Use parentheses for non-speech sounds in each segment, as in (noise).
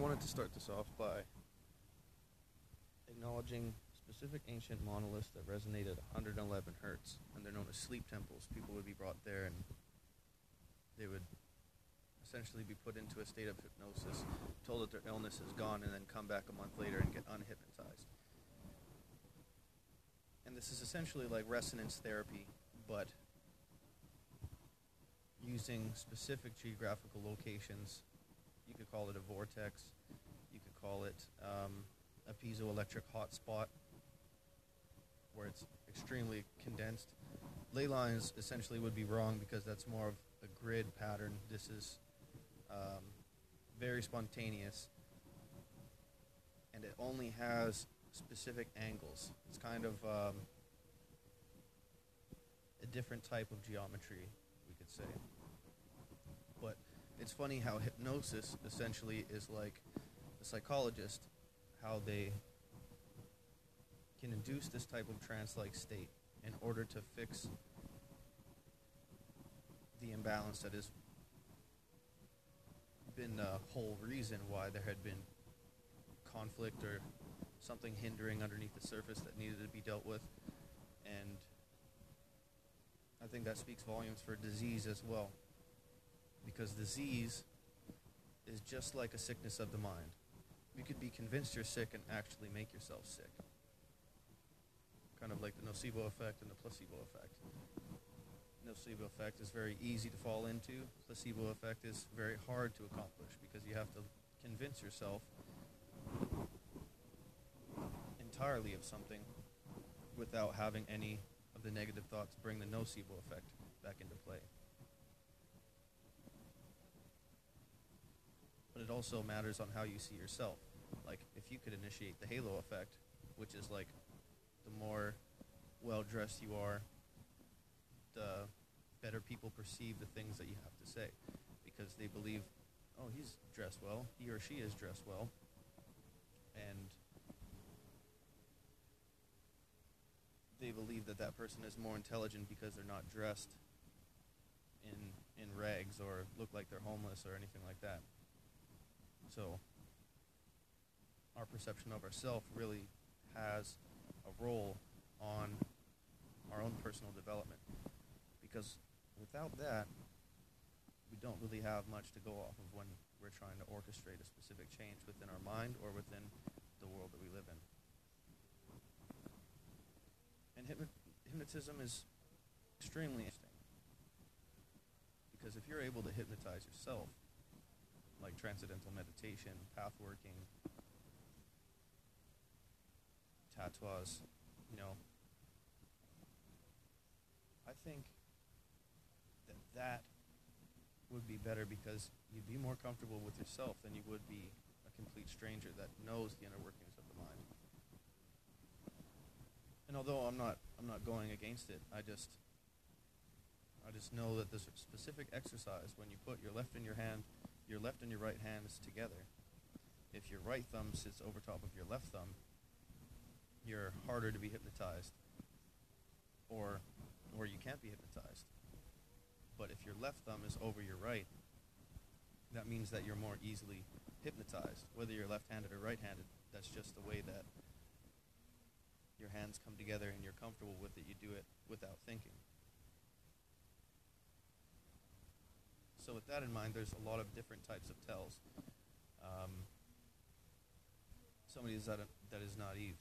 wanted to start this off by acknowledging specific ancient monoliths that resonate at 111 hertz, and they're known as sleep temples. People would be brought there and they would essentially be put into a state of hypnosis, told that their illness is gone, and then come back a month later and get unhypnotized. And this is essentially like resonance therapy, but using specific geographical locations. You could call it a vortex, you could call it um, a piezoelectric hotspot, where it's extremely condensed. Ley lines essentially would be wrong because that's more of a grid pattern. This is um, very spontaneous, and it only has specific angles. It's kind of um, a different type of geometry, we could say. It's funny how hypnosis essentially is like a psychologist, how they can induce this type of trance like state in order to fix the imbalance that has been the whole reason why there had been conflict or something hindering underneath the surface that needed to be dealt with. And I think that speaks volumes for disease as well. Because disease is just like a sickness of the mind. You could be convinced you're sick and actually make yourself sick kind of like the nocebo effect and the placebo effect. Nocebo effect is very easy to fall into. Placebo effect is very hard to accomplish because you have to convince yourself entirely of something without having any of the negative thoughts bring the nocebo effect back into play. But it also matters on how you see yourself. Like if you could initiate the halo effect, which is like the more well dressed you are, the better people perceive the things that you have to say because they believe, oh, he's dressed well, he or she is dressed well, and they believe that that person is more intelligent because they're not dressed in in rags or look like they're homeless or anything like that. So our perception of ourselves really has a role on our own personal development. Because without that, we don't really have much to go off of when we're trying to orchestrate a specific change within our mind or within the world that we live in. And hypnotism is extremely interesting. Because if you're able to hypnotize yourself, like transcendental meditation, path working, tattoos, you know, I think that that would be better because you'd be more comfortable with yourself than you would be a complete stranger that knows the inner workings of the mind. And although I'm not I'm not going against it, I just I just know that this specific exercise when you put your left in your hand, your left and your right hands together, if your right thumb sits over top of your left thumb, you're harder to be hypnotized or or you can't be hypnotized. But if your left thumb is over your right, that means that you're more easily hypnotized. Whether you're left-handed or right-handed, that's just the way that your hands come together and you're comfortable with it. You do it without thinking. So with that in mind, there's a lot of different types of tells. Um, somebody is that, that is naive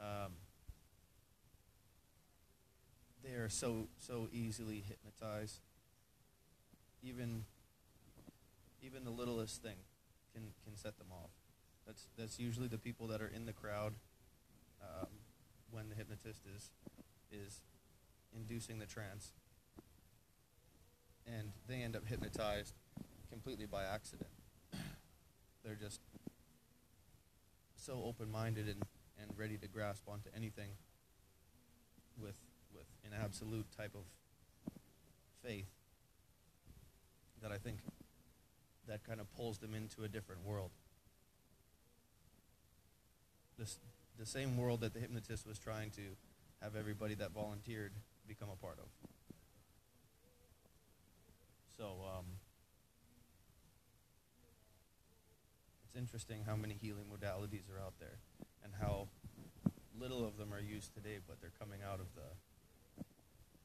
um, they are so so easily hypnotized. Even even the littlest thing can can set them off. That's that's usually the people that are in the crowd um, when the hypnotist is is inducing the trance, and they end up hypnotized completely by accident. (clears throat) They're just so open-minded and and ready to grasp onto anything with with an absolute type of faith that I think that kind of pulls them into a different world. This the same world that the hypnotist was trying to have everybody that volunteered become a part of. So um, it's interesting how many healing modalities are out there, and how little of them are used today, but they're coming out of the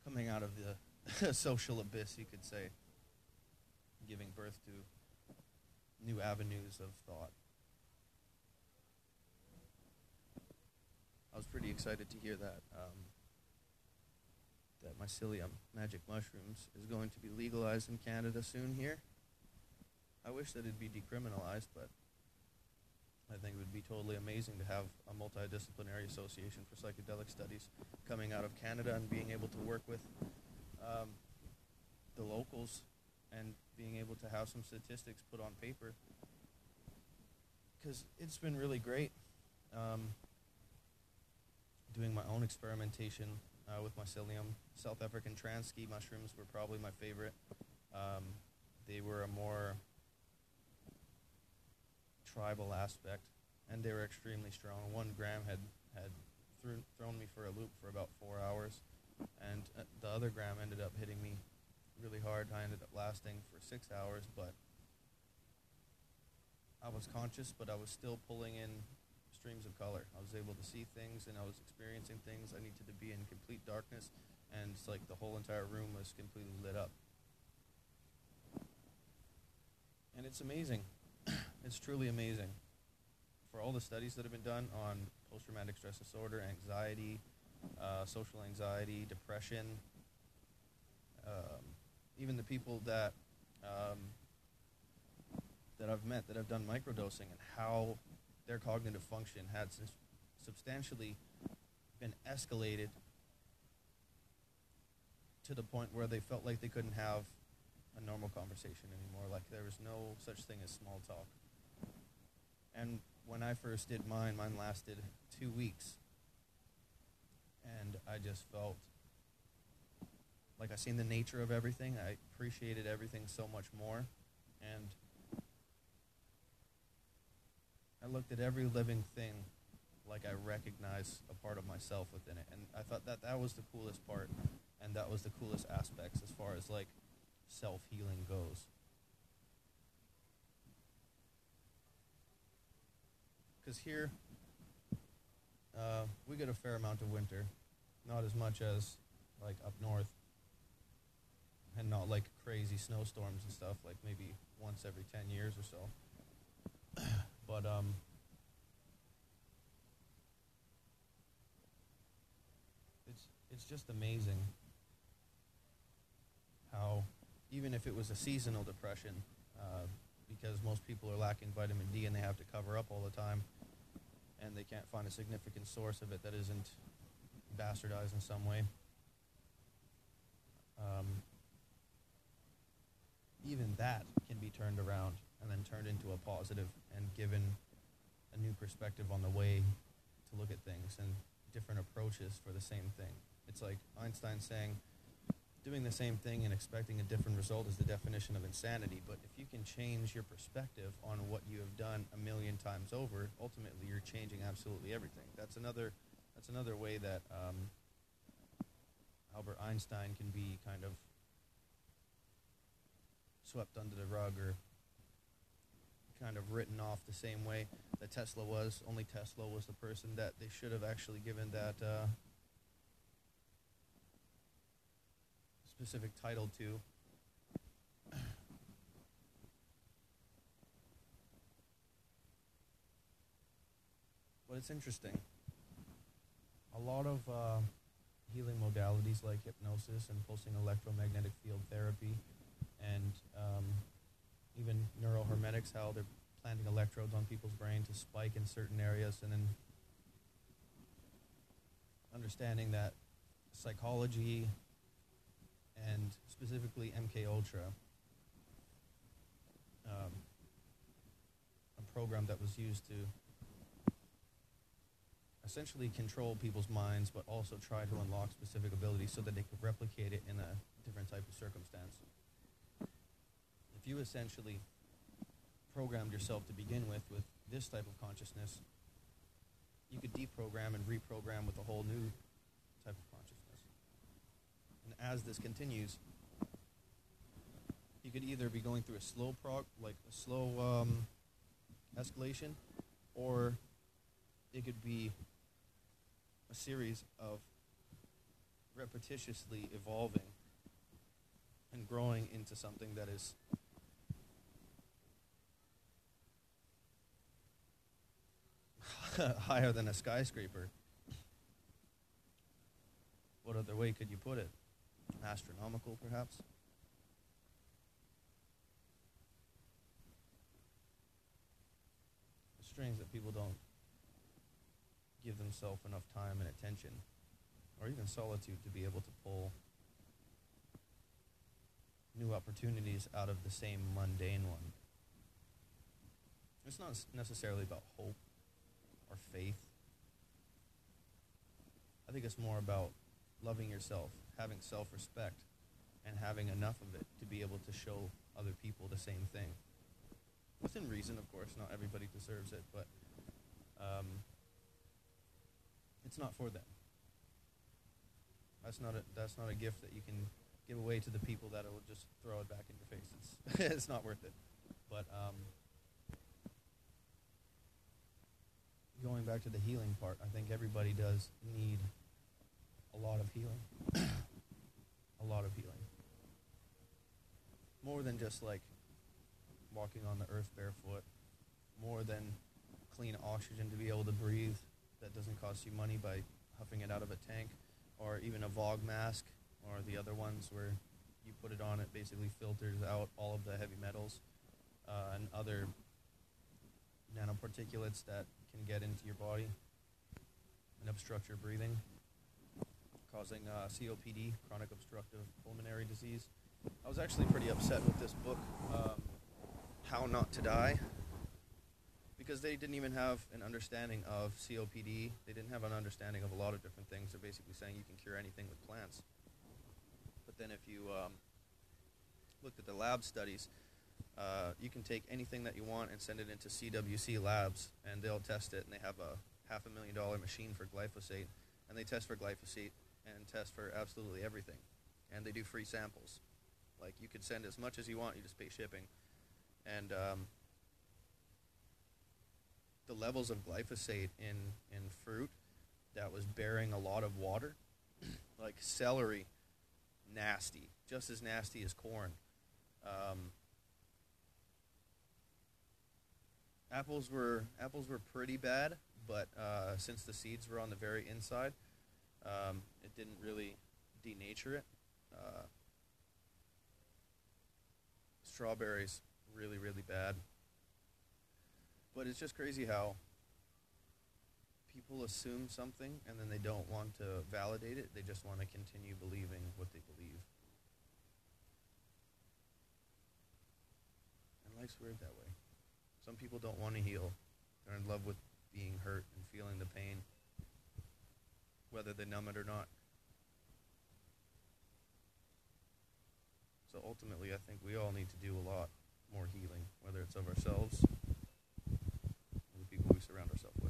coming out of the (laughs) social abyss, you could say, giving birth to new avenues of thought. I was pretty excited to hear that um, that mycelium magic mushrooms is going to be legalized in Canada soon here. I wish that it'd be decriminalized, but I think it would be totally amazing to have a multidisciplinary association for psychedelic studies coming out of Canada and being able to work with um, the locals and being able to have some statistics put on paper. Because it's been really great um, doing my own experimentation uh, with mycelium. South African Transkei mushrooms were probably my favorite. Um, they were a more tribal aspect, and they were extremely strong. One gram had had thrown thrown me for a loop for about four hours, and uh, the other gram ended up hitting me really hard. I ended up lasting for six hours, but I was conscious, but I was still pulling in streams of color. I was able to see things, and I was experiencing things. I needed to be in complete darkness, and it's like the whole entire room was completely lit up. And it's amazing. (clears throat) it's truly amazing. For all the studies that have been done on post traumatic stress disorder, anxiety, uh, social anxiety, depression, um, even the people that um, that I've met that have done microdosing and how their cognitive function had substantially been escalated to the point where they felt like they couldn't have a normal conversation anymore. Like there was no such thing as small talk. And when I first did mine, mine lasted two weeks. And I just felt like I seen the nature of everything. I appreciated everything so much more. And I looked at every living thing like I recognized a part of myself within it. And I thought that that was the coolest part. And that was the coolest aspects as far as like self healing goes. Because here, uh, we get a fair amount of winter, not as much as like up north and not like crazy snowstorms and stuff like maybe once every 10 years or so but um it's it's just amazing how even if it was a seasonal depression uh, because most people are lacking vitamin D and they have to cover up all the time and they can't find a significant source of it that isn't bastardized in some way um, even that can be turned around and then turned into a positive and given a new perspective on the way to look at things and different approaches for the same thing. It's like Einstein saying, doing the same thing and expecting a different result is the definition of insanity. But if you can change your perspective on what you have done a million times over, ultimately you're changing absolutely everything. That's another. That's another way that um, Albert Einstein can be kind of swept under the rug or kind of written off the same way that Tesla was. Only Tesla was the person that they should have actually given that uh, specific title to. (clears throat) But it's interesting. A lot of uh, healing modalities like hypnosis and pulsing electromagnetic field therapy and um, even neurohermetics, how they're planting electrodes on people's brain to spike in certain areas, and then understanding that psychology and specifically MK Ultra, um, a program that was used to essentially control people's minds, but also try to unlock specific abilities so that they could replicate it in a different type of circumstance if you essentially programmed yourself to begin with with this type of consciousness, you could deprogram and reprogram with a whole new type of consciousness. And as this continues, you could either be going through a slow prog, like a slow um, escalation, or it could be a series of repetitiously evolving and growing into something that is (laughs) higher than a skyscraper. What other way could you put it? Astronomical, perhaps? It's strange that people don't give themselves enough time and attention, or even solitude, to be able to pull new opportunities out of the same mundane one. It's not necessarily about hope or faith. I think it's more about loving yourself, having self respect, and having enough of it to be able to show other people the same thing. Within reason, of course, not everybody deserves it, but um, it's not for them. That's not a that's not a gift that you can give away to the people that will just throw it back in your face. It's (laughs) it's not worth it. But um, going back to the healing part, I think everybody does need a lot of healing. (coughs) a lot of healing. More than just like walking on the earth barefoot, more than clean oxygen to be able to breathe that doesn't cost you money by huffing it out of a tank, or even a VOG mask, or the other ones where you put it on, it basically filters out all of the heavy metals uh, and other nanoparticulates that can get into your body and obstruct your breathing, causing uh, COPD, chronic obstructive pulmonary disease. I was actually pretty upset with this book, um, How Not to Die, because they didn't even have an understanding of COPD. They didn't have an understanding of a lot of different things. They're basically saying you can cure anything with plants. But then if you um, looked at the lab studies, uh, you can take anything that you want and send it into CWC Labs, and they'll test it. And they have a half a million dollar machine for glyphosate, and they test for glyphosate and test for absolutely everything. And they do free samples. Like you could send as much as you want, you just pay shipping. And um, the levels of glyphosate in in fruit that was bearing a lot of water, (clears throat) like celery, nasty, just as nasty as corn. Um, apples were apples were pretty bad, but uh, since the seeds were on the very inside, um, it didn't really denature it. Uh, strawberries really really bad, but it's just crazy how people assume something and then they don't want to validate it. They just want to continue believing what they believe. And life's weird that way. Some people don't want to heal. They're in love with being hurt and feeling the pain, whether they numb it or not. So ultimately, I think we all need to do a lot more healing, whether it's of ourselves or the people we surround ourselves.